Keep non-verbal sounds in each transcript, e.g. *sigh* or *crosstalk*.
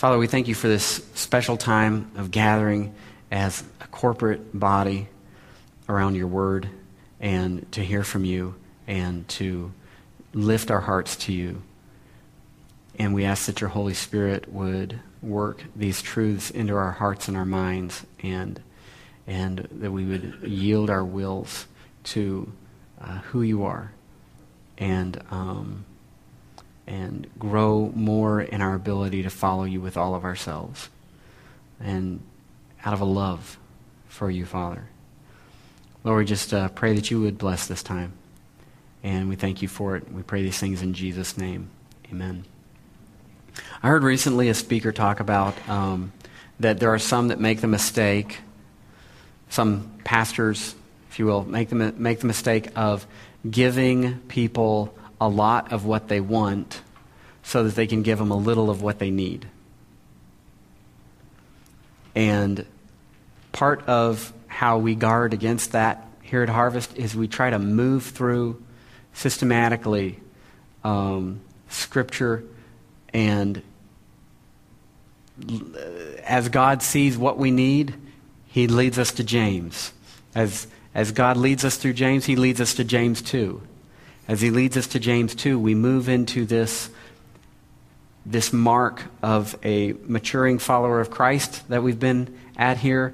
Father, we thank you for this special time of gathering as a corporate body around your word and to hear from you and to lift our hearts to you. And we ask that your Holy Spirit would work these truths into our hearts and our minds and, and that we would yield our wills to uh, who you are and, um, and grow more in our ability to follow you with all of ourselves and out of a love for you, Father. Lord, we just uh, pray that you would bless this time. And we thank you for it. We pray these things in Jesus' name. Amen. I heard recently a speaker talk about um, that there are some that make the mistake, some pastors, if you will, make the, make the mistake of giving people a lot of what they want so that they can give them a little of what they need. And part of how we guard against that here at Harvest is we try to move through systematically um, Scripture and as God sees what we need, He leads us to James. As, as God leads us through James, He leads us to James 2. As He leads us to James 2, we move into this, this mark of a maturing follower of Christ that we've been at here,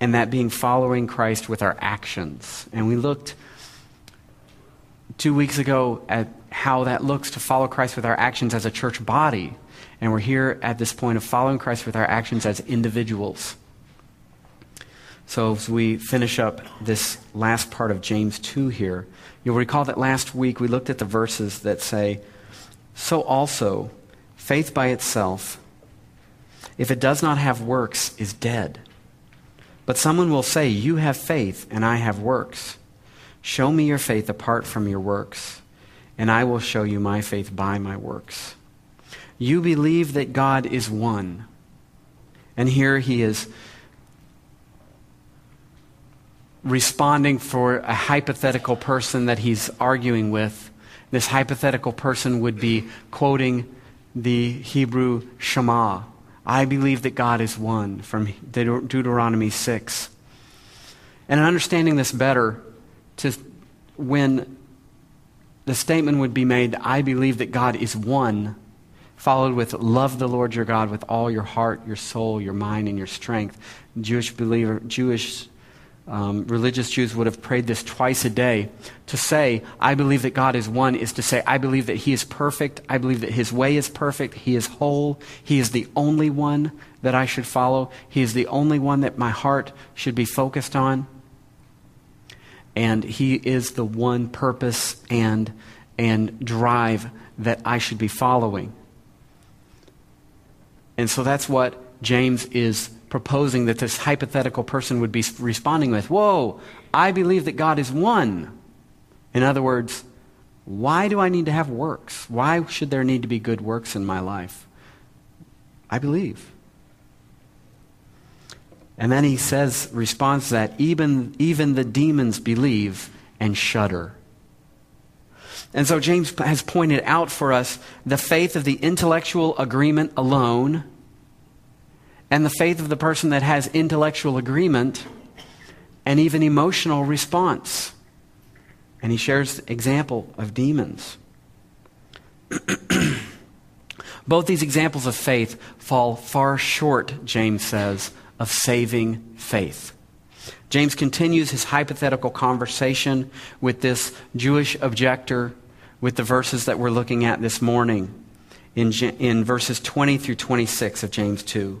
and that being following Christ with our actions. And we looked two weeks ago at how that looks to follow Christ with our actions as a church body. And we're here at this point of following Christ with our actions as individuals. So, as we finish up this last part of James 2 here, you'll recall that last week we looked at the verses that say, So also, faith by itself, if it does not have works, is dead. But someone will say, You have faith, and I have works. Show me your faith apart from your works, and I will show you my faith by my works. You believe that God is one. And here he is responding for a hypothetical person that he's arguing with. This hypothetical person would be quoting the Hebrew Shema. I believe that God is one from Deuteronomy 6. And in understanding this better, to when the statement would be made, I believe that God is one, followed with love the Lord your God with all your heart, your soul, your mind, and your strength. Jewish believer, Jewish um, religious Jews would have prayed this twice a day. To say, I believe that God is one, is to say, I believe that He is perfect. I believe that His way is perfect. He is whole. He is the only one that I should follow. He is the only one that my heart should be focused on and He is the one purpose and, and drive that I should be following. And so that's what James is proposing that this hypothetical person would be responding with Whoa, I believe that God is one. In other words, why do I need to have works? Why should there need to be good works in my life? I believe. And then he says, responds that even, even the demons believe and shudder. And so James has pointed out for us the faith of the intellectual agreement alone and the faith of the person that has intellectual agreement and even emotional response. And he shares example of demons. *clears throat* Both these examples of faith fall far short, James says, of saving faith. James continues his hypothetical conversation with this Jewish objector with the verses that we're looking at this morning in, in verses 20 through 26 of James 2.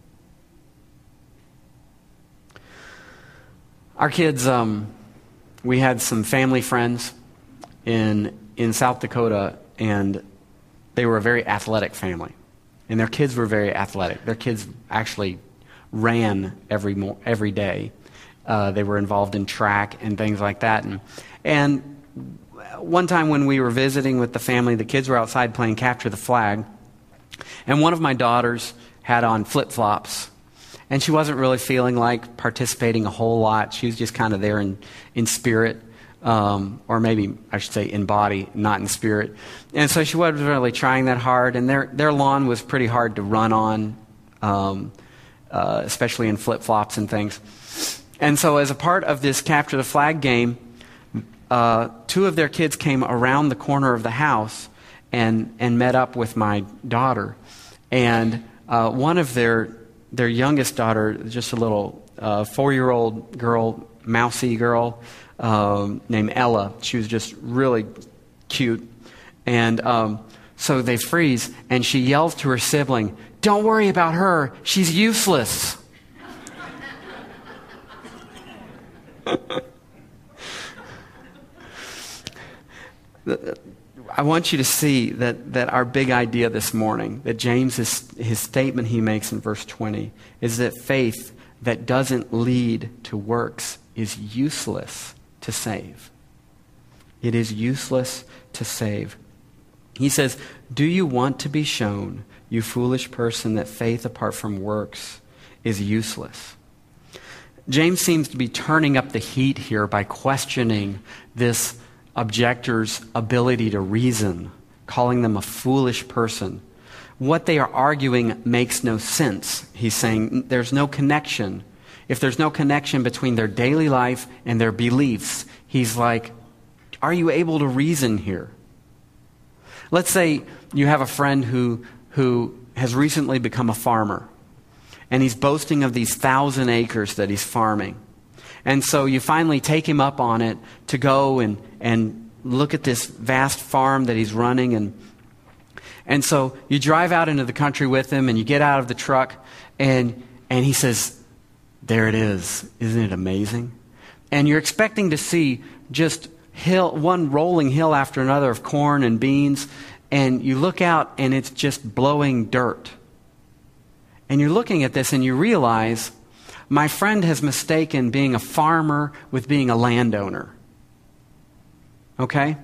Our kids, um, we had some family friends in, in South Dakota, and they were a very athletic family. And their kids were very athletic. Their kids actually ran every, mo- every day. Uh, they were involved in track and things like that. And, and one time when we were visiting with the family, the kids were outside playing capture the flag. And one of my daughters had on flip flops. And she wasn't really feeling like participating a whole lot. She was just kind of there in, in spirit, um, or maybe I should say in body, not in spirit. And so she wasn't really trying that hard. And their, their lawn was pretty hard to run on, um, uh, especially in flip flops and things. And so, as a part of this capture the flag game, uh, two of their kids came around the corner of the house and, and met up with my daughter. And uh, one of their, their youngest daughter, just a little uh, four year old girl, mousy girl um, named Ella, she was just really cute. And um, so they freeze, and she yells to her sibling, Don't worry about her, she's useless. *laughs* I want you to see that, that our big idea this morning, that James, is, his statement he makes in verse 20, is that faith that doesn't lead to works is useless to save. It is useless to save. He says, Do you want to be shown, you foolish person, that faith apart from works is useless? James seems to be turning up the heat here by questioning this objector's ability to reason, calling them a foolish person. What they are arguing makes no sense. He's saying there's no connection. If there's no connection between their daily life and their beliefs, he's like, Are you able to reason here? Let's say you have a friend who, who has recently become a farmer, and he's boasting of these thousand acres that he's farming. And so you finally take him up on it to go and, and look at this vast farm that he's running. And, and so you drive out into the country with him and you get out of the truck and, and he says, There it is. Isn't it amazing? And you're expecting to see just hill, one rolling hill after another of corn and beans. And you look out and it's just blowing dirt. And you're looking at this and you realize my friend has mistaken being a farmer with being a landowner. Okay?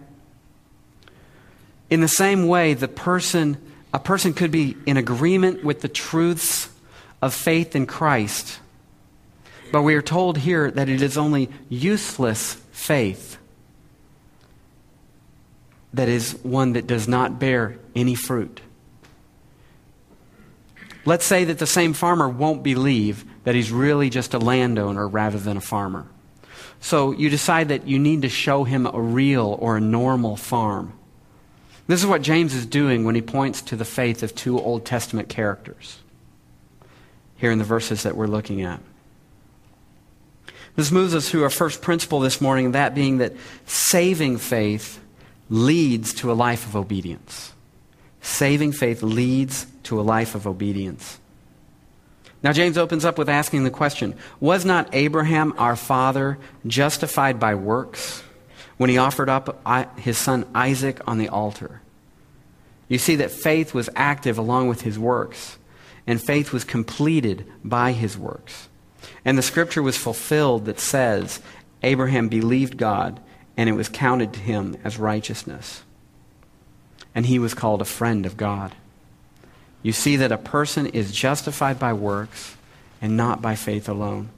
In the same way, the person, a person could be in agreement with the truths of faith in Christ, but we are told here that it is only useless faith that is one that does not bear any fruit. Let's say that the same farmer won't believe that he's really just a landowner rather than a farmer. So you decide that you need to show him a real or a normal farm. This is what James is doing when he points to the faith of two Old Testament characters here in the verses that we're looking at. This moves us to our first principle this morning, that being that saving faith leads to a life of obedience. Saving faith leads to a life of obedience. Now, James opens up with asking the question Was not Abraham, our father, justified by works when he offered up uh, his son Isaac on the altar? You see that faith was active along with his works, and faith was completed by his works. And the scripture was fulfilled that says, Abraham believed God, and it was counted to him as righteousness. And he was called a friend of God you see that a person is justified by works and not by faith alone.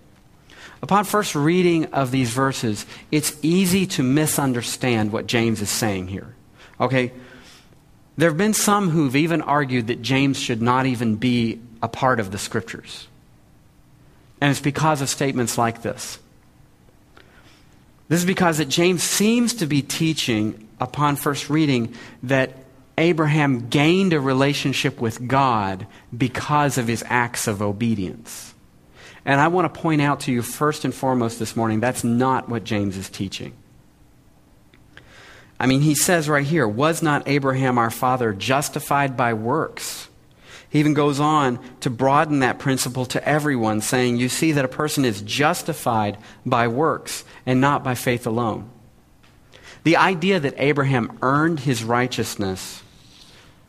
Upon first reading of these verses, it's easy to misunderstand what James is saying here. Okay? There have been some who've even argued that James should not even be a part of the scriptures. And it's because of statements like this. This is because that James seems to be teaching upon first reading that Abraham gained a relationship with God because of his acts of obedience. And I want to point out to you first and foremost this morning that's not what James is teaching. I mean, he says right here, Was not Abraham our father justified by works? He even goes on to broaden that principle to everyone, saying, You see that a person is justified by works and not by faith alone. The idea that Abraham earned his righteousness,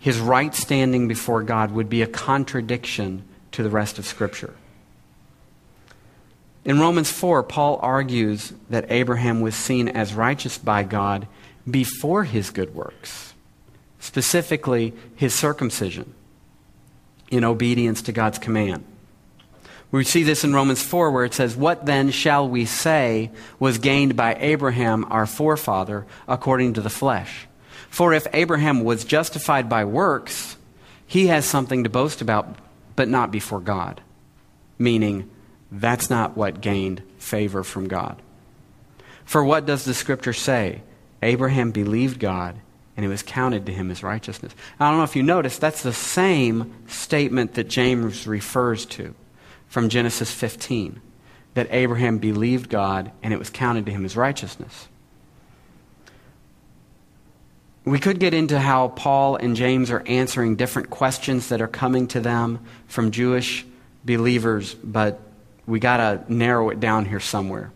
his right standing before God, would be a contradiction to the rest of Scripture. In Romans 4, Paul argues that Abraham was seen as righteous by God before his good works, specifically his circumcision, in obedience to God's command. We see this in Romans 4, where it says, What then shall we say was gained by Abraham, our forefather, according to the flesh? For if Abraham was justified by works, he has something to boast about, but not before God. Meaning, that's not what gained favor from God. For what does the scripture say? Abraham believed God, and it was counted to him as righteousness. I don't know if you noticed, that's the same statement that James refers to from Genesis 15 that Abraham believed God, and it was counted to him as righteousness. We could get into how Paul and James are answering different questions that are coming to them from Jewish believers, but we got to narrow it down here somewhere.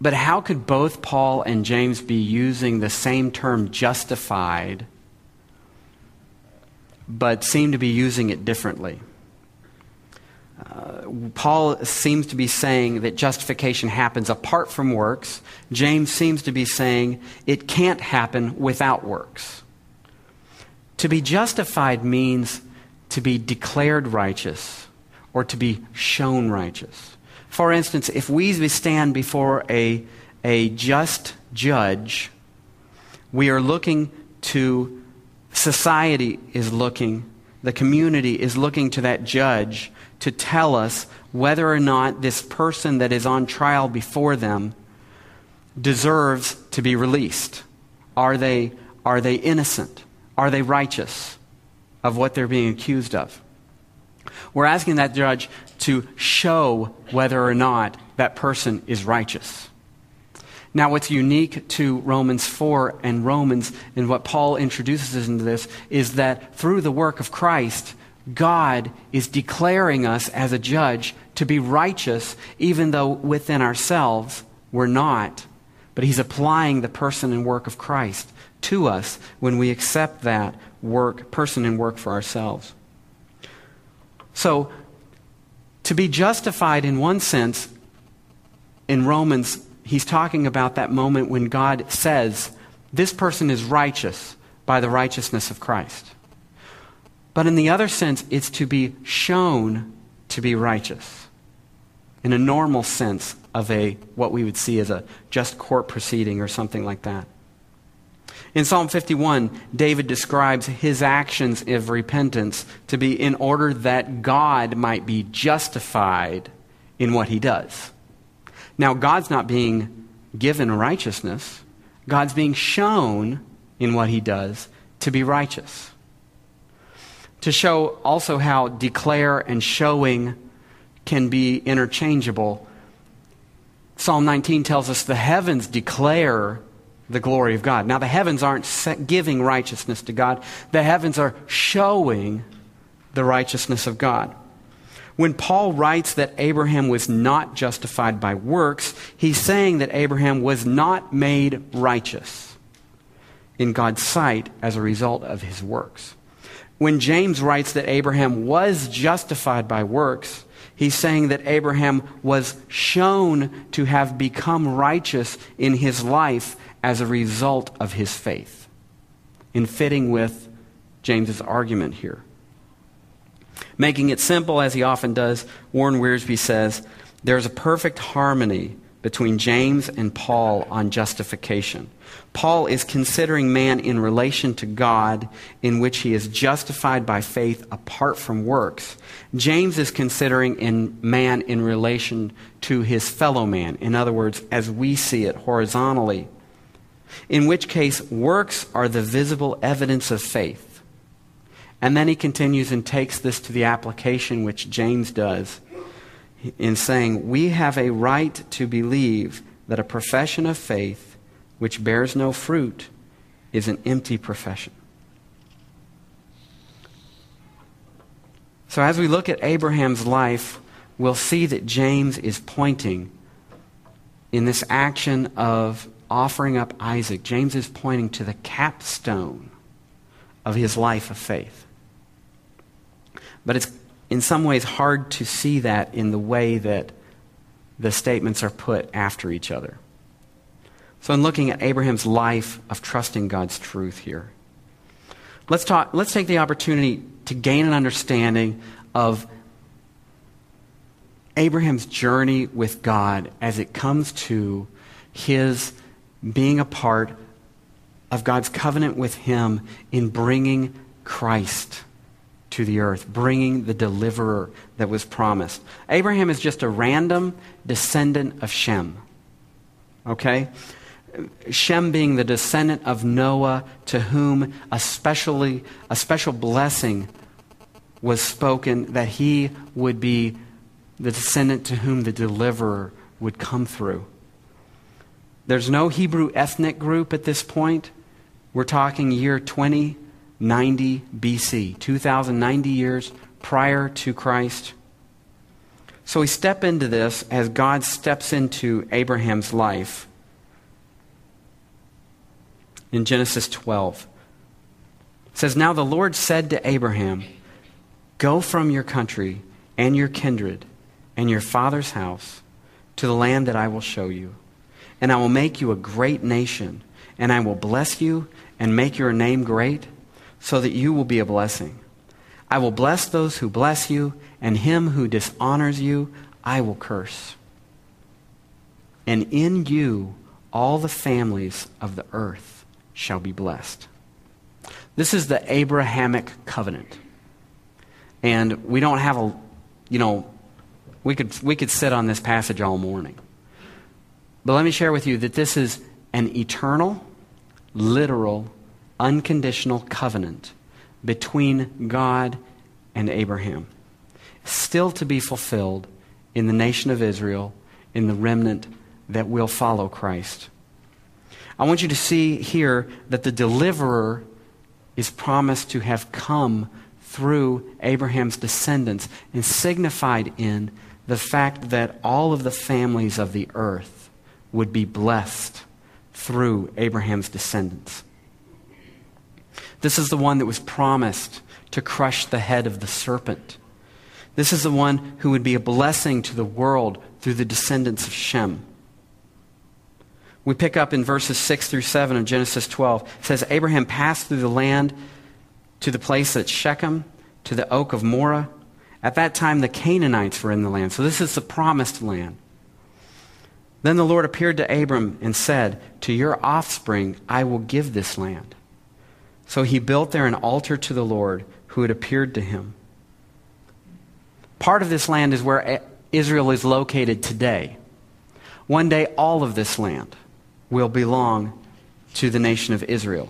But how could both Paul and James be using the same term justified, but seem to be using it differently? Paul seems to be saying that justification happens apart from works. James seems to be saying it can't happen without works. To be justified means to be declared righteous or to be shown righteous. For instance, if we stand before a, a just judge, we are looking to, society is looking, the community is looking to that judge to tell us whether or not this person that is on trial before them deserves to be released. Are they, are they innocent? Are they righteous of what they're being accused of? We're asking that judge to show whether or not that person is righteous. Now, what's unique to Romans 4 and Romans, and what Paul introduces into this, is that through the work of Christ, God is declaring us as a judge to be righteous, even though within ourselves we're not. But He's applying the person and work of Christ to us when we accept that work, person and work for ourselves. So, to be justified in one sense, in Romans, he's talking about that moment when God says, This person is righteous by the righteousness of Christ. But in the other sense, it's to be shown to be righteous. In a normal sense of a what we would see as a just court proceeding or something like that. In Psalm 51, David describes his actions of repentance to be in order that God might be justified in what he does. Now, God's not being given righteousness, God's being shown in what he does to be righteous. To show also how declare and showing can be interchangeable, Psalm 19 tells us the heavens declare the glory of God. Now, the heavens aren't giving righteousness to God, the heavens are showing the righteousness of God. When Paul writes that Abraham was not justified by works, he's saying that Abraham was not made righteous in God's sight as a result of his works. When James writes that Abraham was justified by works, he's saying that Abraham was shown to have become righteous in his life as a result of his faith, in fitting with James's argument here. Making it simple, as he often does, Warren Wiersbe says, there's a perfect harmony between James and Paul on justification. Paul is considering man in relation to God, in which he is justified by faith apart from works. James is considering in man in relation to his fellow man. In other words, as we see it horizontally in which case works are the visible evidence of faith. And then he continues and takes this to the application which James does in saying, We have a right to believe that a profession of faith which bears no fruit is an empty profession. So, as we look at Abraham's life, we'll see that James is pointing in this action of offering up Isaac. James is pointing to the capstone of his life of faith. But it's in some ways hard to see that in the way that the statements are put after each other. So, in looking at Abraham's life of trusting God's truth here, let's, talk, let's take the opportunity to gain an understanding of Abraham's journey with God as it comes to his being a part of God's covenant with him in bringing Christ to the earth, bringing the deliverer that was promised. Abraham is just a random descendant of Shem. Okay? Shem being the descendant of Noah, to whom a, specially, a special blessing was spoken that he would be the descendant to whom the deliverer would come through. There's no Hebrew ethnic group at this point. We're talking year 20 90 BC, 2,090 years prior to Christ. So we step into this as God steps into Abraham's life in Genesis 12. It says, Now the Lord said to Abraham, Go from your country and your kindred and your father's house to the land that I will show you. And I will make you a great nation, and I will bless you and make your name great so that you will be a blessing. I will bless those who bless you, and him who dishonors you, I will curse. And in you, all the families of the earth shall be blessed. This is the Abrahamic covenant. And we don't have a, you know, we could, we could sit on this passage all morning. But let me share with you that this is an eternal, literal unconditional covenant between God and Abraham, still to be fulfilled in the nation of Israel, in the remnant that will follow Christ. I want you to see here that the deliverer is promised to have come through Abraham's descendants and signified in the fact that all of the families of the earth would be blessed through Abraham's descendants. This is the one that was promised to crush the head of the serpent. This is the one who would be a blessing to the world through the descendants of Shem. We pick up in verses 6 through 7 of Genesis 12. It says, Abraham passed through the land to the place at Shechem, to the oak of Moreh. At that time, the Canaanites were in the land. So this is the promised land. Then the Lord appeared to Abram and said, To your offspring I will give this land. So he built there an altar to the Lord who had appeared to him. Part of this land is where Israel is located today. One day, all of this land will belong to the nation of Israel.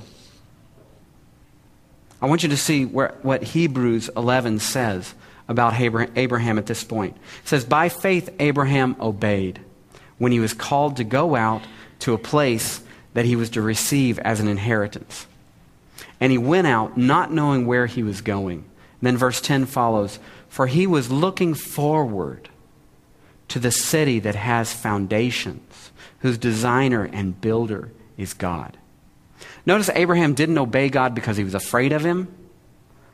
I want you to see where, what Hebrews 11 says about Abraham at this point. It says, By faith, Abraham obeyed when he was called to go out to a place that he was to receive as an inheritance. And he went out not knowing where he was going. then verse 10 follows For he was looking forward to the city that has foundations, whose designer and builder is God. Notice Abraham didn't obey God because he was afraid of him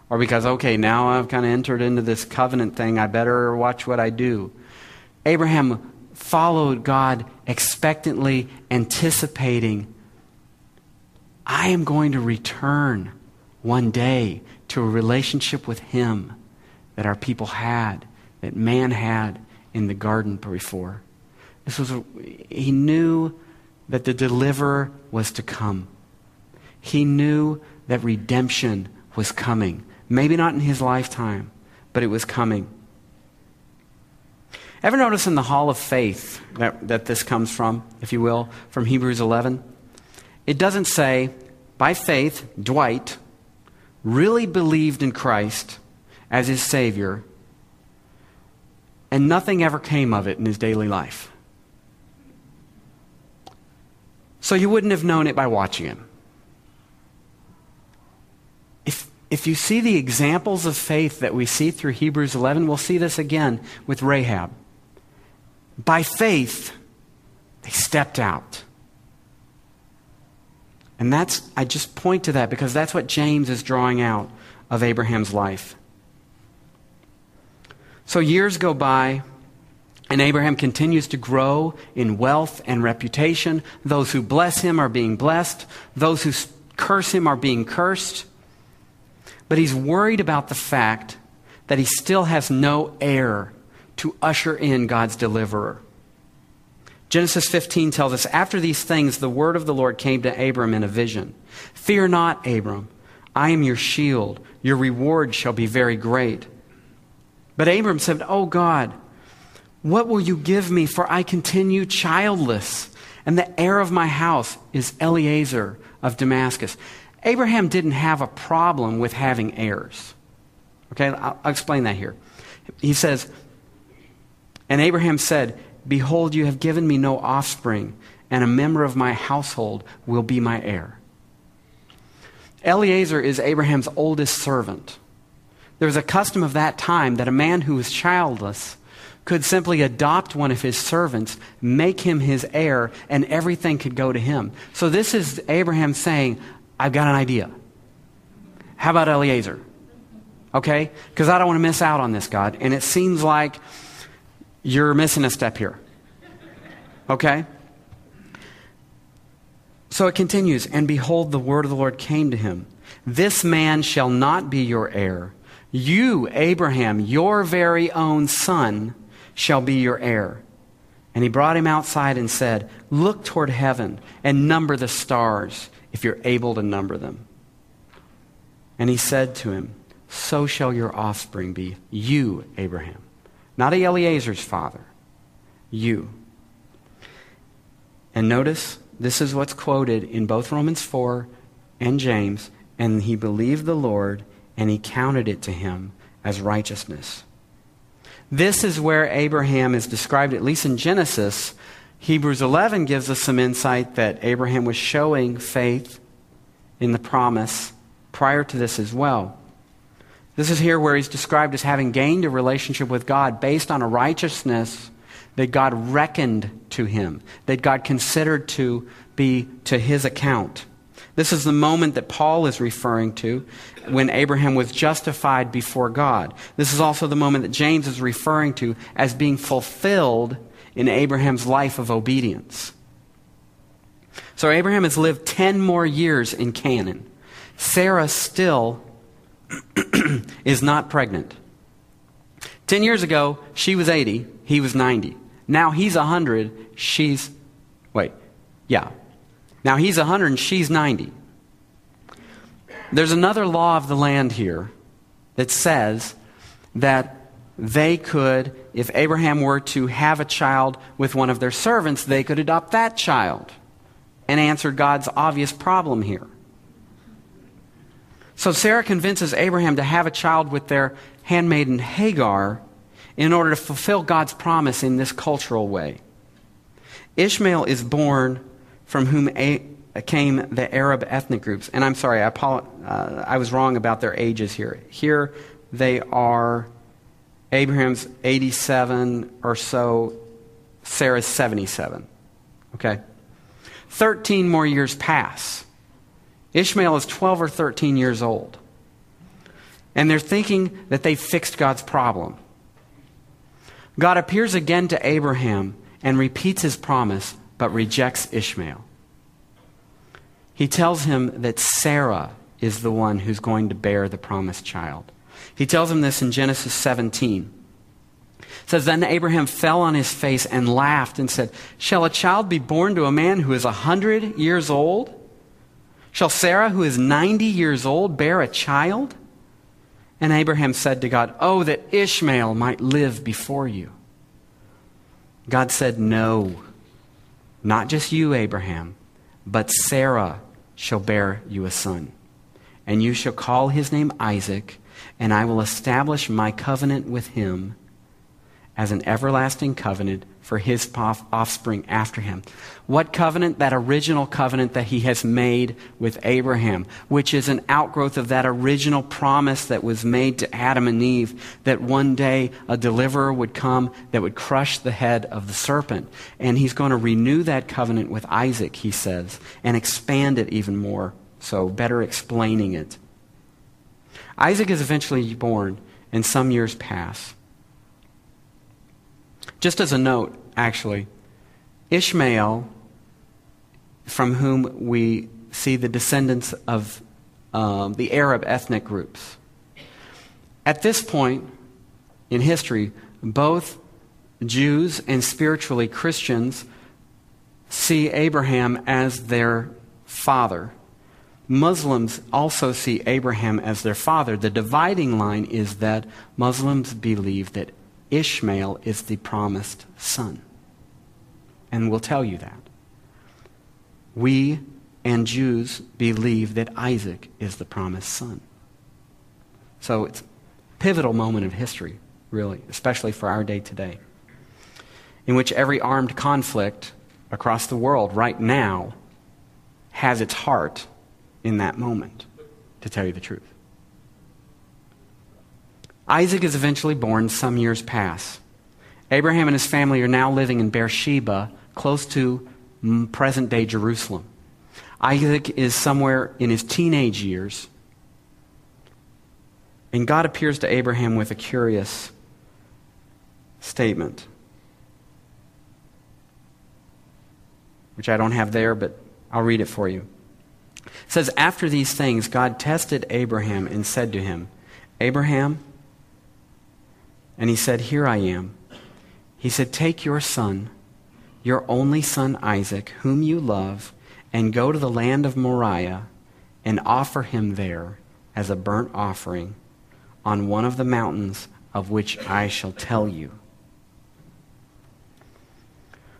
or because, okay, now I've kind of entered into this covenant thing, I better watch what I do. Abraham followed God expectantly, anticipating I am going to return one day to a relationship with Him that our people had, that man had in the garden before. This was a, he knew that the deliverer was to come. He knew that redemption was coming. Maybe not in his lifetime, but it was coming. Ever notice in the hall of faith that, that this comes from, if you will, from Hebrews 11? It doesn't say, by faith, Dwight really believed in Christ as his Savior, and nothing ever came of it in his daily life. So you wouldn't have known it by watching him. If, if you see the examples of faith that we see through Hebrews 11, we'll see this again with Rahab. By faith, they stepped out. And that's, I just point to that because that's what James is drawing out of Abraham's life. So years go by, and Abraham continues to grow in wealth and reputation. Those who bless him are being blessed, those who curse him are being cursed. But he's worried about the fact that he still has no heir to usher in God's deliverer. Genesis 15 tells us after these things, the word of the Lord came to Abram in a vision Fear not, Abram, I am your shield. Your reward shall be very great. But Abram said, Oh God, what will you give me? For I continue childless, and the heir of my house is Eliezer of Damascus. Abraham didn't have a problem with having heirs. Okay, I'll, I'll explain that here. He says, And Abraham said, Behold, you have given me no offspring, and a member of my household will be my heir. Eliezer is Abraham's oldest servant. There was a custom of that time that a man who was childless could simply adopt one of his servants, make him his heir, and everything could go to him. So this is Abraham saying, I've got an idea. How about Eliezer? Okay? Because I don't want to miss out on this, God. And it seems like you're missing a step here. Okay? So it continues, and behold, the word of the Lord came to him. This man shall not be your heir. You, Abraham, your very own son, shall be your heir. And he brought him outside and said, Look toward heaven and number the stars, if you're able to number them. And he said to him, So shall your offspring be, you, Abraham. Not a Eliezer's father, you. And notice, this is what's quoted in both Romans 4 and James. And he believed the Lord, and he counted it to him as righteousness. This is where Abraham is described, at least in Genesis. Hebrews 11 gives us some insight that Abraham was showing faith in the promise prior to this as well. This is here where he's described as having gained a relationship with God based on a righteousness that God reckoned to him, that God considered to be to his account. This is the moment that Paul is referring to when Abraham was justified before God. This is also the moment that James is referring to as being fulfilled in Abraham's life of obedience. So Abraham has lived 10 more years in Canaan. Sarah still is not pregnant. 10 years ago, she was 80, he was 90. Now he's 100, she's, wait, yeah, now he's 100 and she's 90. There's another law of the land here that says that they could, if Abraham were to have a child with one of their servants, they could adopt that child and answer God's obvious problem here. So Sarah convinces Abraham to have a child with their handmaiden Hagar in order to fulfill God's promise in this cultural way. Ishmael is born from whom a- came the Arab ethnic groups. And I'm sorry, I, uh, I was wrong about their ages here. Here they are Abraham's 87 or so, Sarah's 77. Okay? 13 more years pass. Ishmael is 12 or 13 years old. And they're thinking that they've fixed God's problem. God appears again to Abraham and repeats his promise but rejects Ishmael. He tells him that Sarah is the one who's going to bear the promised child. He tells him this in Genesis 17. It says, Then Abraham fell on his face and laughed and said, Shall a child be born to a man who is a hundred years old? Shall Sarah, who is ninety years old, bear a child? And Abraham said to God, Oh, that Ishmael might live before you. God said, No. Not just you, Abraham, but Sarah shall bear you a son. and you shall call his name Isaac, and I will establish my covenant with him as an everlasting covenant for his offspring after him. What covenant? That original covenant that he has made with Abraham, which is an outgrowth of that original promise that was made to Adam and Eve that one day a deliverer would come that would crush the head of the serpent. And he's going to renew that covenant with Isaac, he says, and expand it even more. So, better explaining it. Isaac is eventually born, and some years pass. Just as a note, actually, Ishmael, from whom we see the descendants of um, the Arab ethnic groups. At this point in history, both Jews and spiritually Christians see Abraham as their father. Muslims also see Abraham as their father. The dividing line is that Muslims believe that Ishmael is the promised son. And we'll tell you that. We and Jews believe that Isaac is the promised son. So it's a pivotal moment of history, really, especially for our day today, in which every armed conflict across the world right now has its heart in that moment, to tell you the truth. Isaac is eventually born, some years pass. Abraham and his family are now living in Beersheba, close to mm, present day Jerusalem. Isaac is somewhere in his teenage years. And God appears to Abraham with a curious statement, which I don't have there, but I'll read it for you. It says, After these things, God tested Abraham and said to him, Abraham, and he said, Here I am. He said, Take your son, your only son Isaac, whom you love, and go to the land of Moriah and offer him there as a burnt offering on one of the mountains of which I shall tell you.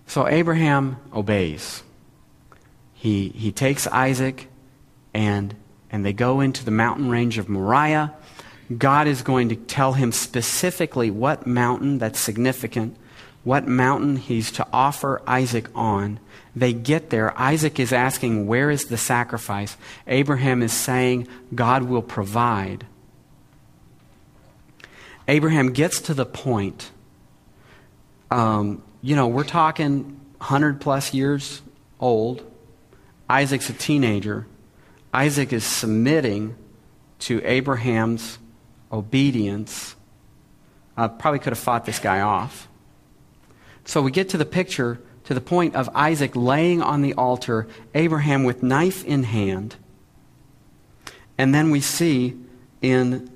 So Abraham obeys. He, he takes Isaac and, and they go into the mountain range of Moriah. God is going to tell him specifically what mountain that's significant, what mountain he's to offer Isaac on. They get there. Isaac is asking, Where is the sacrifice? Abraham is saying, God will provide. Abraham gets to the point. Um, you know, we're talking 100 plus years old. Isaac's a teenager. Isaac is submitting to Abraham's obedience, I probably could have fought this guy off. So we get to the picture, to the point of Isaac laying on the altar, Abraham with knife in hand. And then we see in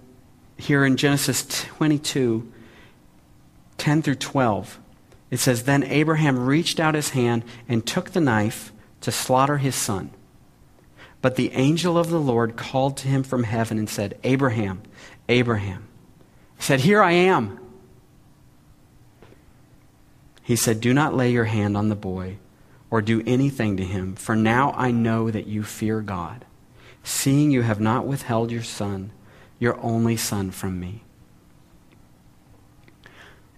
here in Genesis 22, 10 through 12, it says, Then Abraham reached out his hand and took the knife to slaughter his son. But the angel of the Lord called to him from heaven and said, Abraham, Abraham. He said, Here I am. He said, Do not lay your hand on the boy or do anything to him, for now I know that you fear God, seeing you have not withheld your son, your only son, from me.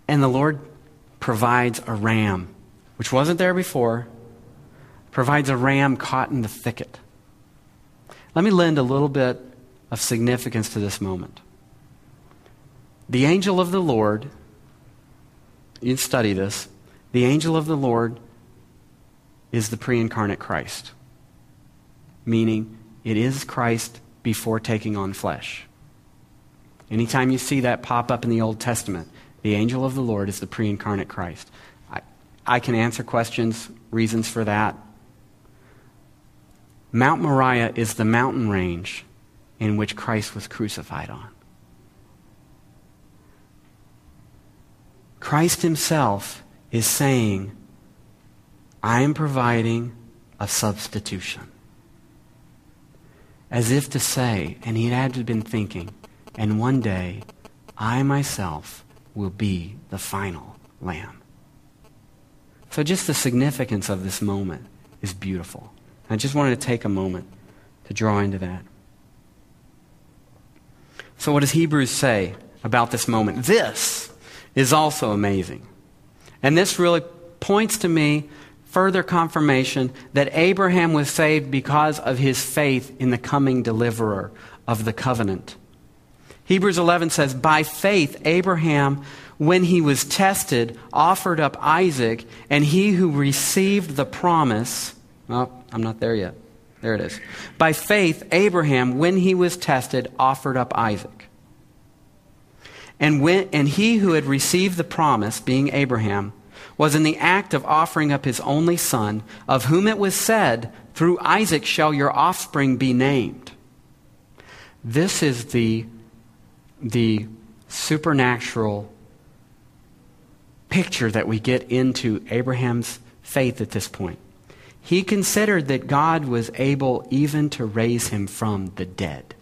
And the Lord provides a ram, which wasn't there before, provides a ram caught in the thicket. Let me lend a little bit of significance to this moment. The angel of the Lord, you study this, the angel of the Lord is the pre incarnate Christ, meaning it is Christ before taking on flesh. Anytime you see that pop up in the Old Testament, the angel of the Lord is the pre incarnate Christ. I, I can answer questions, reasons for that. Mount Moriah is the mountain range in which Christ was crucified on. Christ Himself is saying, I am providing a substitution. As if to say, and he had been thinking, and one day I myself will be the final lamb. So, just the significance of this moment is beautiful. I just wanted to take a moment to draw into that. So, what does Hebrews say about this moment? This is also amazing. And this really points to me further confirmation that Abraham was saved because of his faith in the coming deliverer of the covenant. Hebrews 11 says, By faith, Abraham, when he was tested, offered up Isaac, and he who received the promise, oh, I'm not there yet. There it is. By faith, Abraham, when he was tested, offered up Isaac. And, when, and he who had received the promise, being Abraham, was in the act of offering up his only son, of whom it was said, Through Isaac shall your offspring be named. This is the, the supernatural picture that we get into Abraham's faith at this point. He considered that God was able even to raise him from the dead.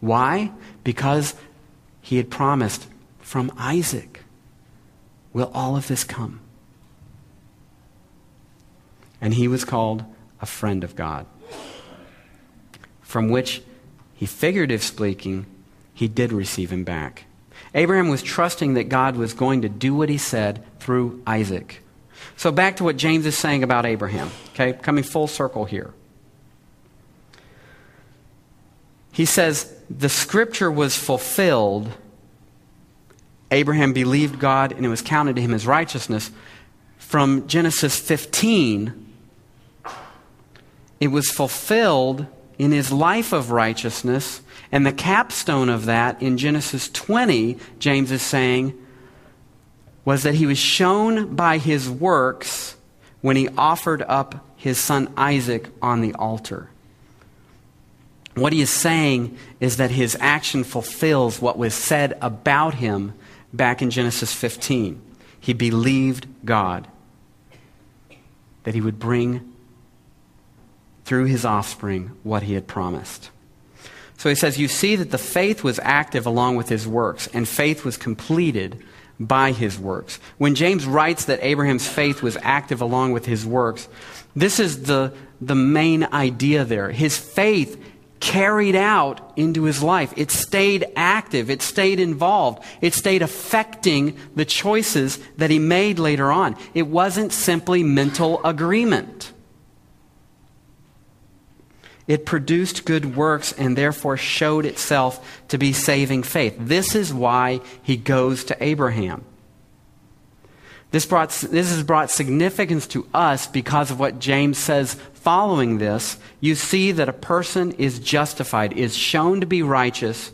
Why? Because he had promised from Isaac will all of this come. And he was called a friend of God, from which he, figurative speaking, he did receive him back. Abraham was trusting that God was going to do what he said through Isaac. So back to what James is saying about Abraham, okay? Coming full circle here. He says, the scripture was fulfilled. Abraham believed God and it was counted to him as righteousness. From Genesis 15, it was fulfilled in his life of righteousness. And the capstone of that in Genesis 20, James is saying, was that he was shown by his works when he offered up his son Isaac on the altar. What he is saying is that his action fulfills what was said about him back in Genesis 15. He believed God that he would bring through his offspring what he had promised. So he says, You see that the faith was active along with his works, and faith was completed by his works. When James writes that Abraham's faith was active along with his works, this is the, the main idea there. His faith carried out into his life. It stayed active. It stayed involved. It stayed affecting the choices that he made later on. It wasn't simply mental agreement. It produced good works and therefore showed itself to be saving faith. This is why he goes to Abraham. This, brought, this has brought significance to us because of what James says following this. You see that a person is justified, is shown to be righteous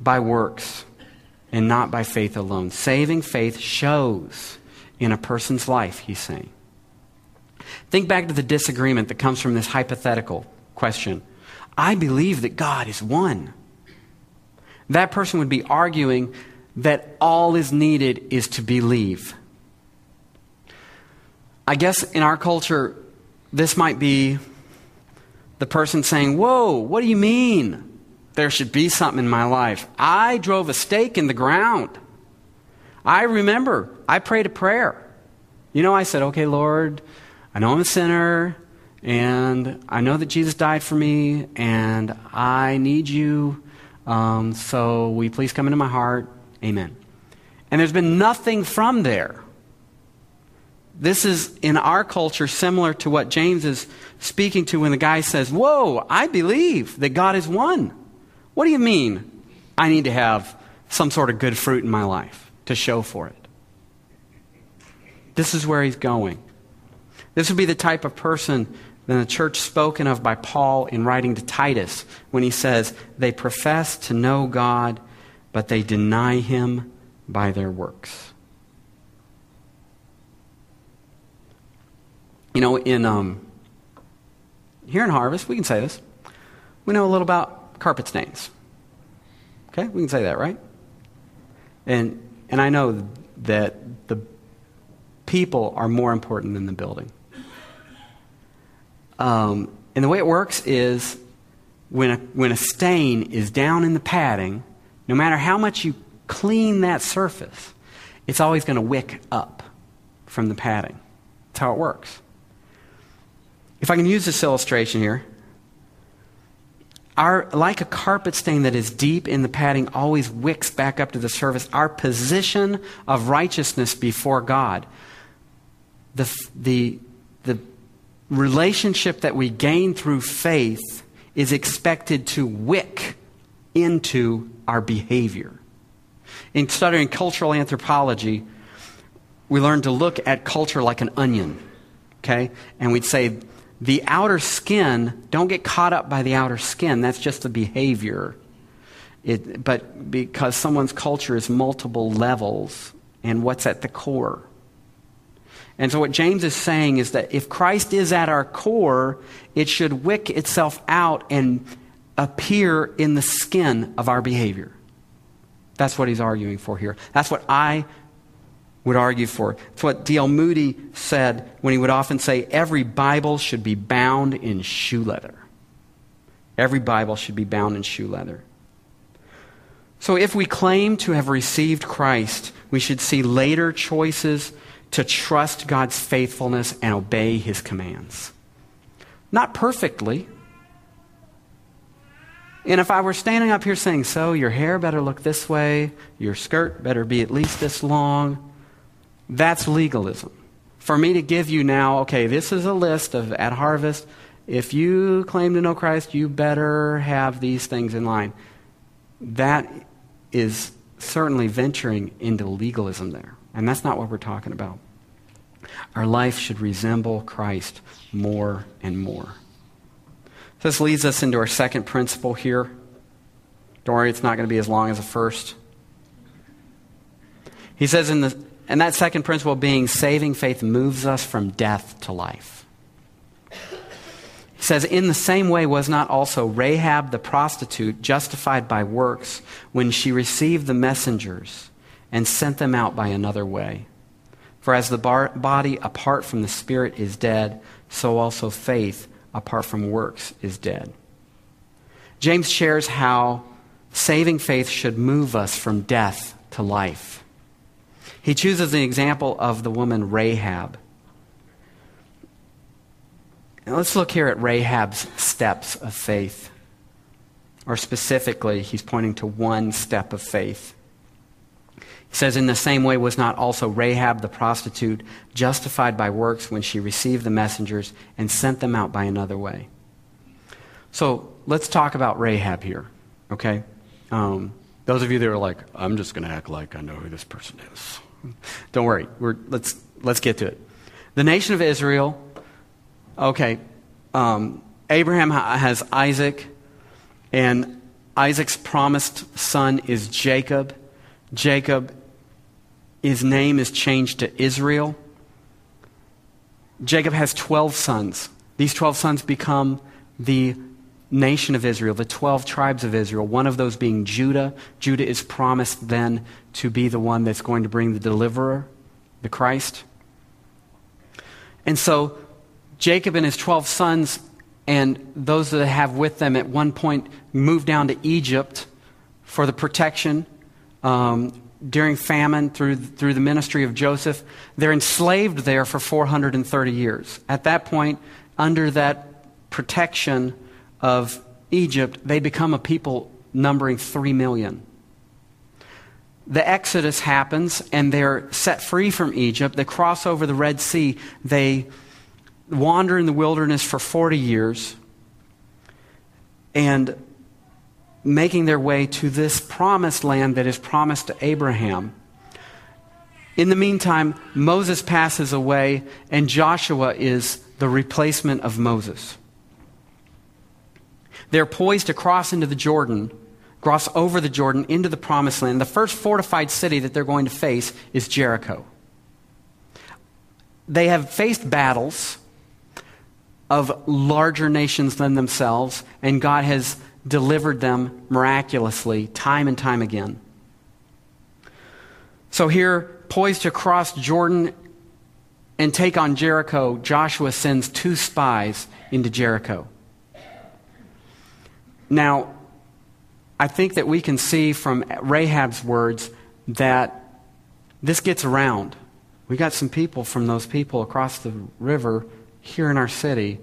by works and not by faith alone. Saving faith shows in a person's life, he's saying. Think back to the disagreement that comes from this hypothetical question. I believe that God is one. That person would be arguing that all is needed is to believe. I guess in our culture, this might be the person saying, Whoa, what do you mean? There should be something in my life. I drove a stake in the ground. I remember I prayed a prayer. You know, I said, Okay, Lord, I know I'm a sinner, and I know that Jesus died for me, and I need you. Um, so will you please come into my heart? Amen. And there's been nothing from there. This is in our culture similar to what James is speaking to when the guy says, Whoa, I believe that God is one. What do you mean I need to have some sort of good fruit in my life to show for it? This is where he's going. This would be the type of person than the church spoken of by Paul in writing to Titus when he says, They profess to know God, but they deny him by their works. You know, in um, here in Harvest, we can say this. We know a little about carpet stains. Okay, we can say that, right? And and I know that the people are more important than the building. Um, and the way it works is when a, when a stain is down in the padding, no matter how much you clean that surface, it's always going to wick up from the padding. That's how it works. If I can use this illustration here, our, like a carpet stain that is deep in the padding always wicks back up to the surface, our position of righteousness before God, the, the, the relationship that we gain through faith is expected to wick into our behavior. In studying cultural anthropology, we learned to look at culture like an onion, okay? And we'd say the outer skin, don't get caught up by the outer skin. That's just the behavior. It, but because someone's culture is multiple levels and what's at the core. And so, what James is saying is that if Christ is at our core, it should wick itself out and appear in the skin of our behavior. That's what he's arguing for here. That's what I would argue for. It's what D.L. Moody said when he would often say, Every Bible should be bound in shoe leather. Every Bible should be bound in shoe leather. So, if we claim to have received Christ, we should see later choices to trust God's faithfulness and obey his commands. Not perfectly. And if I were standing up here saying, So, your hair better look this way, your skirt better be at least this long, that's legalism. For me to give you now, okay, this is a list of at harvest. If you claim to know Christ, you better have these things in line. That is certainly venturing into legalism there. And that's not what we're talking about. Our life should resemble Christ more and more. This leads us into our second principle here. Don't worry, it's not going to be as long as the first. He says in the and that second principle being saving faith moves us from death to life. He says, In the same way, was not also Rahab the prostitute justified by works when she received the messengers and sent them out by another way? For as the bar- body apart from the spirit is dead, so also faith apart from works is dead. James shares how saving faith should move us from death to life. He chooses the example of the woman Rahab. Now let's look here at Rahab's steps of faith. Or specifically, he's pointing to one step of faith. Says, In the same way, was not also Rahab the prostitute justified by works when she received the messengers and sent them out by another way? So let's talk about Rahab here, okay? Um, those of you that are like, I'm just going to act like I know who this person is. Don't worry. We're, let's, let's get to it. The nation of Israel, okay, um, Abraham has Isaac, and Isaac's promised son is Jacob. Jacob, his name is changed to Israel. Jacob has 12 sons. These 12 sons become the nation of Israel, the 12 tribes of Israel, one of those being Judah. Judah is promised then to be the one that's going to bring the deliverer, the Christ. And so Jacob and his 12 sons and those that have with them at one point moved down to Egypt for the protection um, during famine through, through the ministry of Joseph. They're enslaved there for 430 years. At that point, under that protection, of Egypt, they become a people numbering 3 million. The Exodus happens, and they're set free from Egypt. They cross over the Red Sea. They wander in the wilderness for 40 years and making their way to this promised land that is promised to Abraham. In the meantime, Moses passes away, and Joshua is the replacement of Moses. They're poised to cross into the Jordan, cross over the Jordan into the promised land. The first fortified city that they're going to face is Jericho. They have faced battles of larger nations than themselves, and God has delivered them miraculously time and time again. So, here, poised to cross Jordan and take on Jericho, Joshua sends two spies into Jericho. Now, I think that we can see from Rahab's words that this gets around. We got some people from those people across the river here in our city.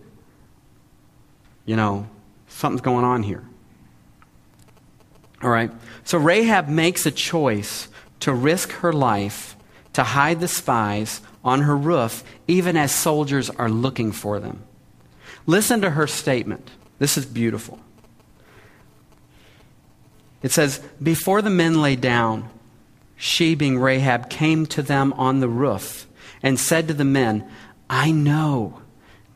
You know, something's going on here. All right? So Rahab makes a choice to risk her life to hide the spies on her roof, even as soldiers are looking for them. Listen to her statement. This is beautiful. It says, Before the men lay down, she, being Rahab, came to them on the roof and said to the men, I know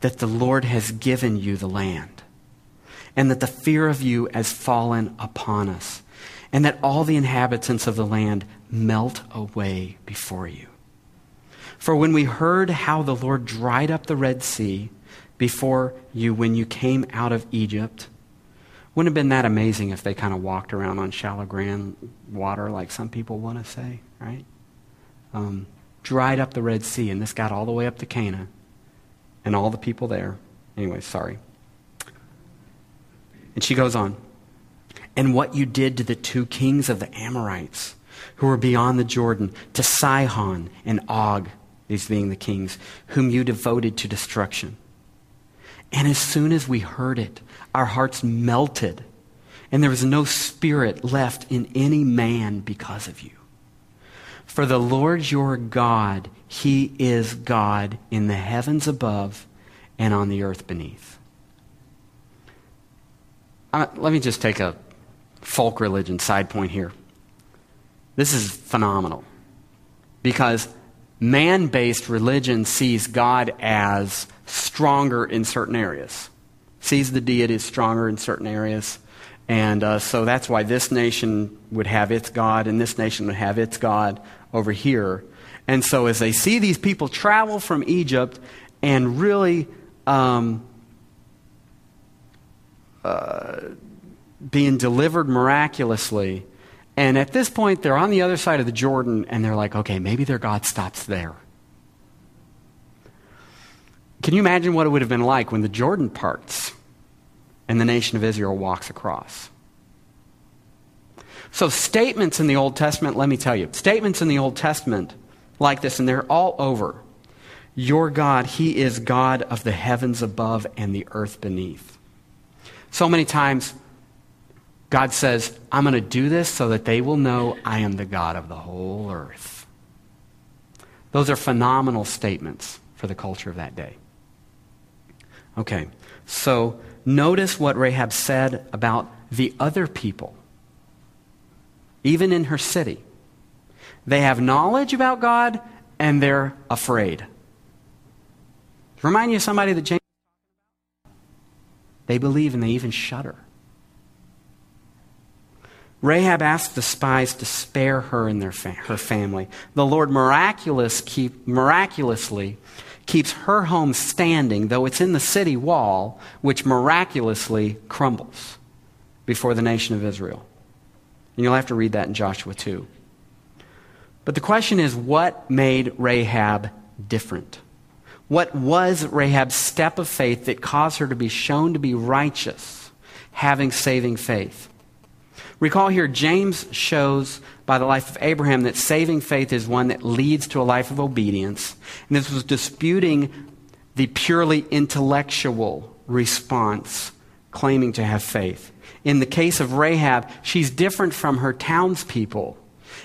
that the Lord has given you the land, and that the fear of you has fallen upon us, and that all the inhabitants of the land melt away before you. For when we heard how the Lord dried up the Red Sea before you when you came out of Egypt, wouldn't have been that amazing if they kind of walked around on shallow ground water like some people want to say, right? Um, dried up the Red Sea, and this got all the way up to Canaan and all the people there. Anyway, sorry. And she goes on. And what you did to the two kings of the Amorites who were beyond the Jordan, to Sihon and Og, these being the kings, whom you devoted to destruction. And as soon as we heard it, our hearts melted, and there was no spirit left in any man because of you. For the Lord your God, He is God in the heavens above and on the earth beneath. Uh, let me just take a folk religion side point here. This is phenomenal because man based religion sees God as stronger in certain areas, sees the deity as stronger in certain areas. And uh, so that's why this nation would have its God and this nation would have its God over here. And so as they see these people travel from Egypt and really um, uh, being delivered miraculously, and at this point, they're on the other side of the Jordan, and they're like, okay, maybe their God stops there. Can you imagine what it would have been like when the Jordan parts and the nation of Israel walks across? So, statements in the Old Testament, let me tell you, statements in the Old Testament like this, and they're all over. Your God, He is God of the heavens above and the earth beneath. So many times, God says, I'm going to do this so that they will know I am the God of the whole earth. Those are phenomenal statements for the culture of that day. Okay, so notice what Rahab said about the other people, even in her city. They have knowledge about God and they're afraid. Remind you of somebody that James they believe and they even shudder. Rahab asked the spies to spare her and their fa- her family. The Lord miraculous keep, miraculously keeps her home standing, though it's in the city wall, which miraculously crumbles before the nation of Israel. And you'll have to read that in Joshua 2. But the question is what made Rahab different? What was Rahab's step of faith that caused her to be shown to be righteous, having saving faith? Recall here, James shows by the life of Abraham that saving faith is one that leads to a life of obedience. And this was disputing the purely intellectual response claiming to have faith. In the case of Rahab, she's different from her townspeople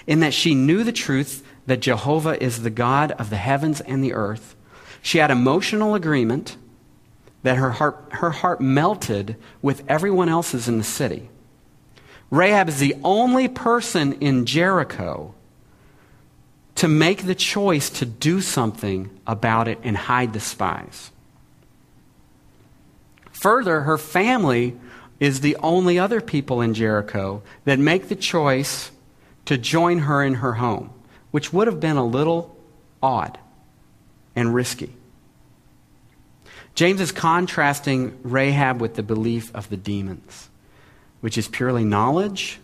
in that she knew the truth that Jehovah is the God of the heavens and the earth. She had emotional agreement that her heart, her heart melted with everyone else's in the city. Rahab is the only person in Jericho to make the choice to do something about it and hide the spies. Further, her family is the only other people in Jericho that make the choice to join her in her home, which would have been a little odd and risky. James is contrasting Rahab with the belief of the demons which is purely knowledge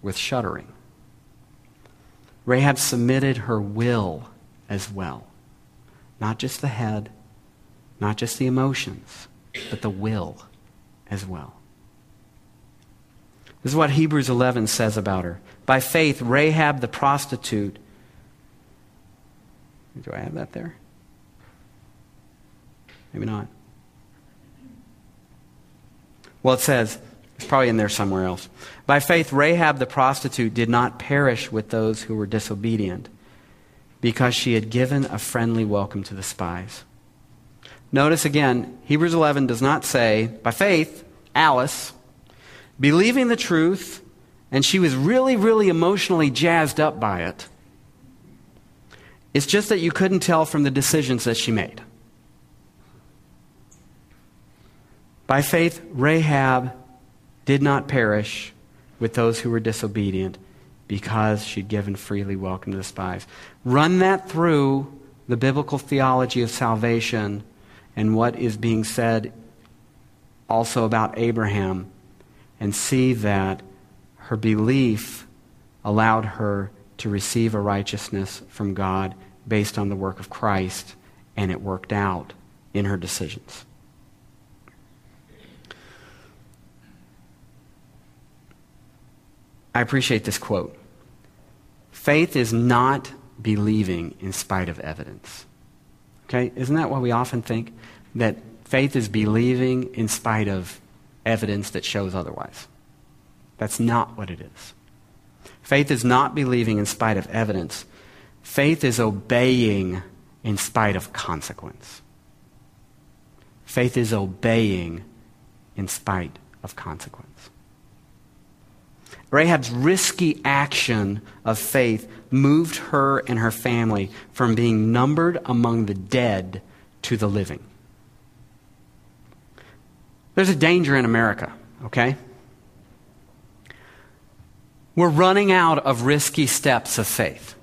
with shuddering. Rahab submitted her will as well. Not just the head, not just the emotions, but the will as well. This is what Hebrews 11 says about her. By faith, Rahab the prostitute. Do I have that there? Maybe not. Well, it says, it's Probably in there somewhere else. By faith, Rahab the prostitute did not perish with those who were disobedient because she had given a friendly welcome to the spies. Notice again, Hebrews 11 does not say, by faith, Alice, believing the truth, and she was really, really emotionally jazzed up by it. It's just that you couldn't tell from the decisions that she made. By faith, Rahab did not perish with those who were disobedient because she'd given freely welcome to the spies. Run that through the biblical theology of salvation and what is being said also about Abraham and see that her belief allowed her to receive a righteousness from God based on the work of Christ, and it worked out in her decisions. I appreciate this quote. Faith is not believing in spite of evidence. Okay? Isn't that what we often think? That faith is believing in spite of evidence that shows otherwise. That's not what it is. Faith is not believing in spite of evidence. Faith is obeying in spite of consequence. Faith is obeying in spite of consequence. Rahab's risky action of faith moved her and her family from being numbered among the dead to the living. There's a danger in America, okay? We're running out of risky steps of faith.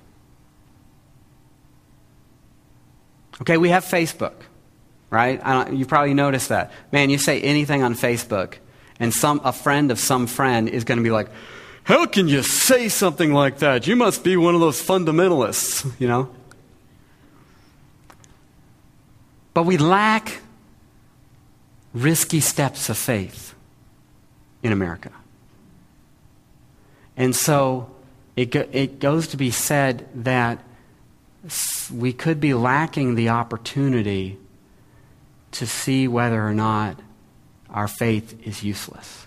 Okay, we have Facebook, right? you've probably noticed that. Man, you say anything on Facebook, and some, a friend of some friend is going to be like, how can you say something like that? You must be one of those fundamentalists, you know? But we lack risky steps of faith in America. And so it, go, it goes to be said that we could be lacking the opportunity to see whether or not our faith is useless.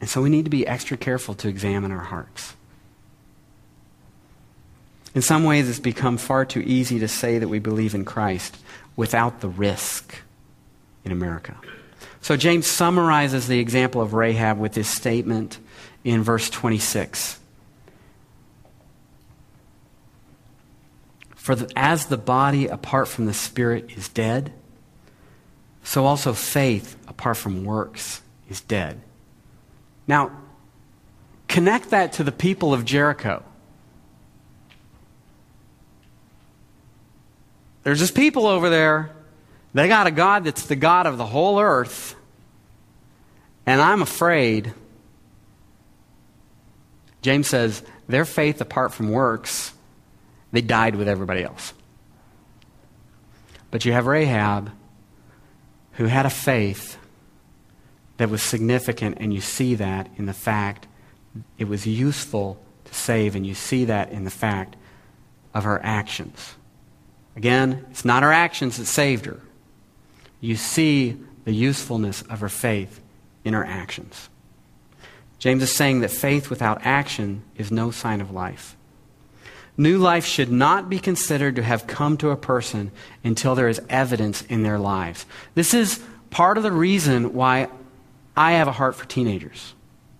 And so we need to be extra careful to examine our hearts. In some ways, it's become far too easy to say that we believe in Christ without the risk in America. So James summarizes the example of Rahab with this statement in verse 26. For the, as the body apart from the spirit is dead, so also faith apart from works is dead. Now, connect that to the people of Jericho. There's this people over there. They got a God that's the God of the whole earth. And I'm afraid, James says, their faith apart from works, they died with everybody else. But you have Rahab, who had a faith that was significant, and you see that in the fact it was useful to save, and you see that in the fact of her actions. Again, it's not her actions that saved her. You see the usefulness of her faith in her actions. James is saying that faith without action is no sign of life. New life should not be considered to have come to a person until there is evidence in their lives. This is part of the reason why I have a heart for teenagers.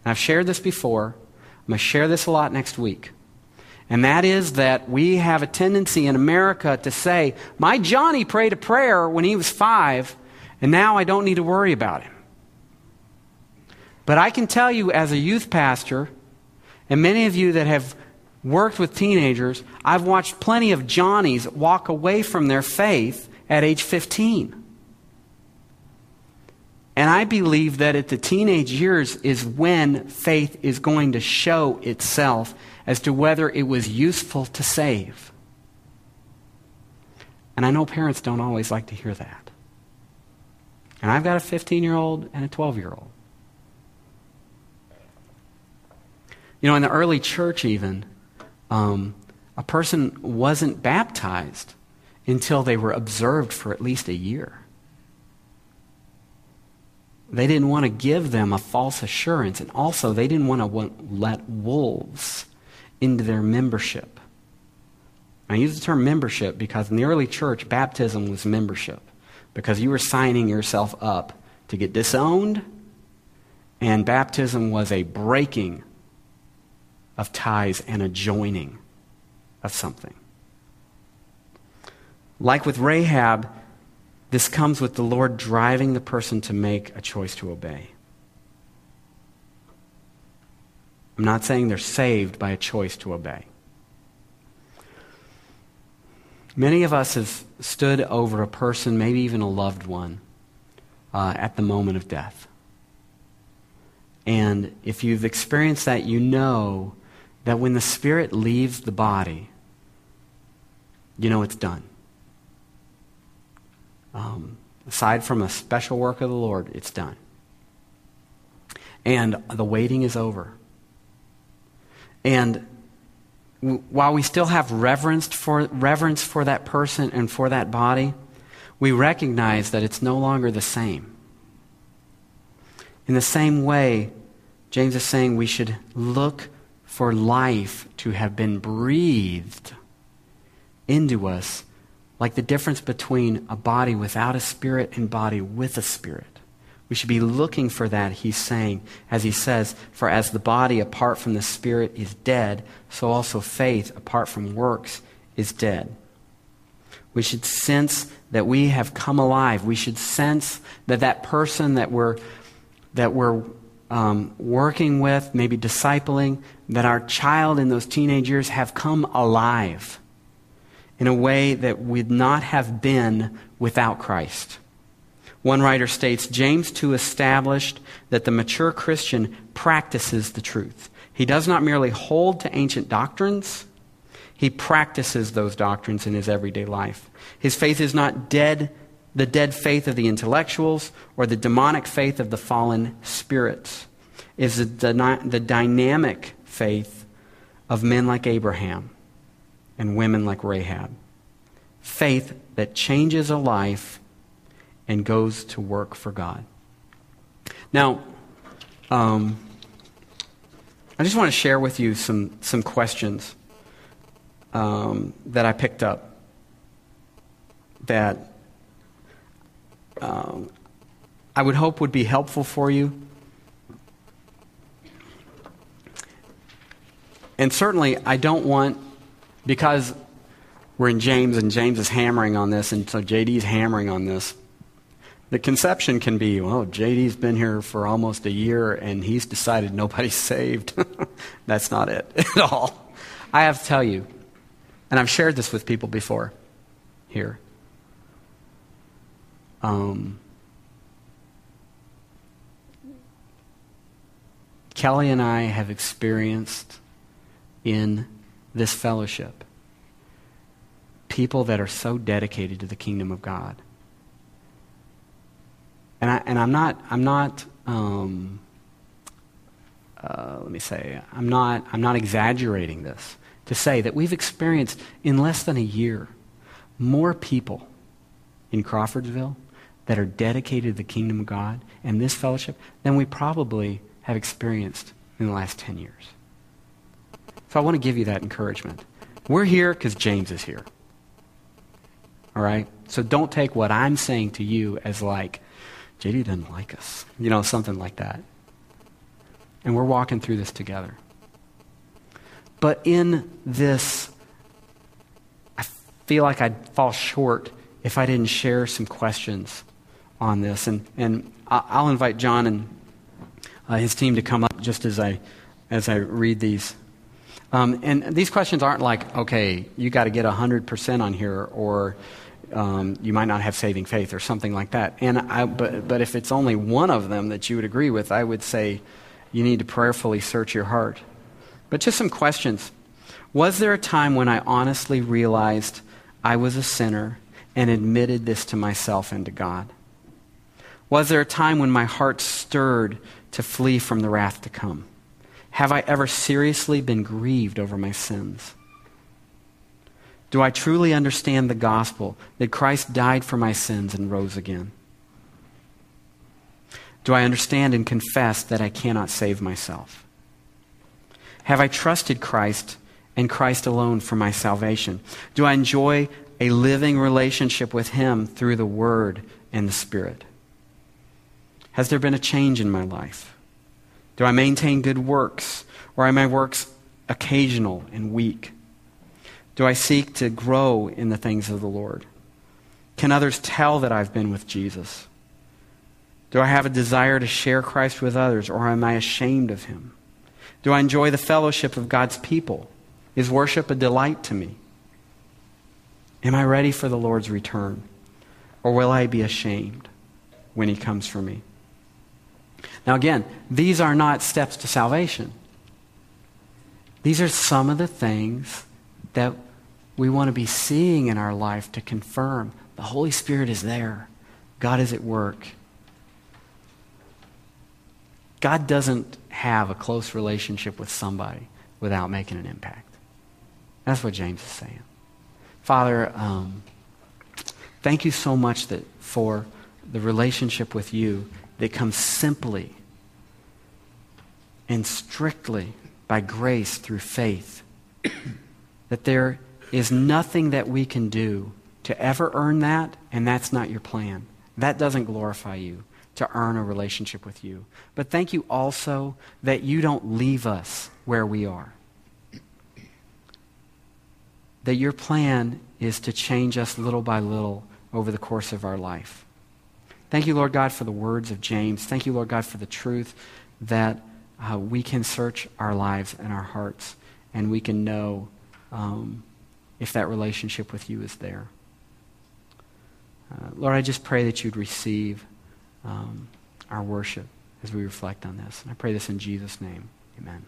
And I've shared this before. I'm going to share this a lot next week. And that is that we have a tendency in America to say, My Johnny prayed a prayer when he was five, and now I don't need to worry about him. But I can tell you, as a youth pastor, and many of you that have worked with teenagers, I've watched plenty of Johnnies walk away from their faith at age 15. And I believe that at the teenage years is when faith is going to show itself as to whether it was useful to save. And I know parents don't always like to hear that. And I've got a 15 year old and a 12 year old. You know, in the early church, even, um, a person wasn't baptized until they were observed for at least a year. They didn't want to give them a false assurance. And also, they didn't want to let wolves into their membership. I use the term membership because in the early church, baptism was membership because you were signing yourself up to get disowned, and baptism was a breaking of ties and a joining of something. Like with Rahab, this comes with the Lord driving the person to make a choice to obey. I'm not saying they're saved by a choice to obey. Many of us have stood over a person, maybe even a loved one, uh, at the moment of death. And if you've experienced that, you know that when the spirit leaves the body, you know it's done. Um, aside from a special work of the Lord, it's done. And the waiting is over. And while we still have reverence for, reverence for that person and for that body, we recognize that it's no longer the same. In the same way, James is saying we should look for life to have been breathed into us, like the difference between a body without a spirit and body with a spirit. We should be looking for that, he's saying, as he says, For as the body apart from the spirit is dead, so also faith apart from works is dead. We should sense that we have come alive. We should sense that that person that we're, that we're um, working with, maybe discipling, that our child in those teenage years have come alive in a way that would not have been without Christ. One writer states James 2 established that the mature Christian practices the truth. He does not merely hold to ancient doctrines, he practices those doctrines in his everyday life. His faith is not dead, the dead faith of the intellectuals or the demonic faith of the fallen spirits. It is the, the dynamic faith of men like Abraham and women like Rahab. Faith that changes a life and goes to work for God. Now, um, I just want to share with you some, some questions um, that I picked up that um, I would hope would be helpful for you. And certainly, I don't want, because we're in James and James is hammering on this, and so JD's hammering on this. The conception can be, well, JD's been here for almost a year and he's decided nobody's *laughs* saved. *laughs* That's not it *laughs* at all. I have to tell you, and I've shared this with people before here. Um, Kelly and I have experienced in this fellowship people that are so dedicated to the kingdom of God and, I, and I'm not, I'm not um, uh, let me say, I'm not, I'm not exaggerating this to say that we've experienced in less than a year more people in Crawfordsville that are dedicated to the kingdom of God and this fellowship than we probably have experienced in the last 10 years. So I want to give you that encouragement. We're here because James is here. All right? So don't take what I'm saying to you as like, JD doesn't like us. You know, something like that. And we're walking through this together. But in this, I feel like I'd fall short if I didn't share some questions on this. And, and I'll invite John and uh, his team to come up just as I, as I read these. Um, and these questions aren't like, okay, you got to get 100% on here, or um, you might not have saving faith or something like that. And I, but, but if it's only one of them that you would agree with, I would say you need to prayerfully search your heart. But just some questions. Was there a time when I honestly realized I was a sinner and admitted this to myself and to God? Was there a time when my heart stirred to flee from the wrath to come? Have I ever seriously been grieved over my sins? Do I truly understand the gospel that Christ died for my sins and rose again? Do I understand and confess that I cannot save myself? Have I trusted Christ and Christ alone for my salvation? Do I enjoy a living relationship with Him through the Word and the Spirit? Has there been a change in my life? Do I maintain good works, or are my works occasional and weak? Do I seek to grow in the things of the Lord? Can others tell that I've been with Jesus? Do I have a desire to share Christ with others, or am I ashamed of him? Do I enjoy the fellowship of God's people? Is worship a delight to me? Am I ready for the Lord's return? Or will I be ashamed when he comes for me? Now, again, these are not steps to salvation. These are some of the things that we want to be seeing in our life to confirm the Holy Spirit is there, God is at work. God doesn't have a close relationship with somebody without making an impact. That's what James is saying. Father, um, thank you so much that for the relationship with you that come simply and strictly by grace through faith. *clears throat* that there is nothing that we can do to ever earn that, and that's not your plan. That doesn't glorify you to earn a relationship with you. But thank you also that you don't leave us where we are. That your plan is to change us little by little over the course of our life. Thank you, Lord God, for the words of James. Thank you, Lord God, for the truth that uh, we can search our lives and our hearts and we can know um, if that relationship with you is there. Uh, Lord, I just pray that you'd receive um, our worship as we reflect on this. And I pray this in Jesus' name. Amen.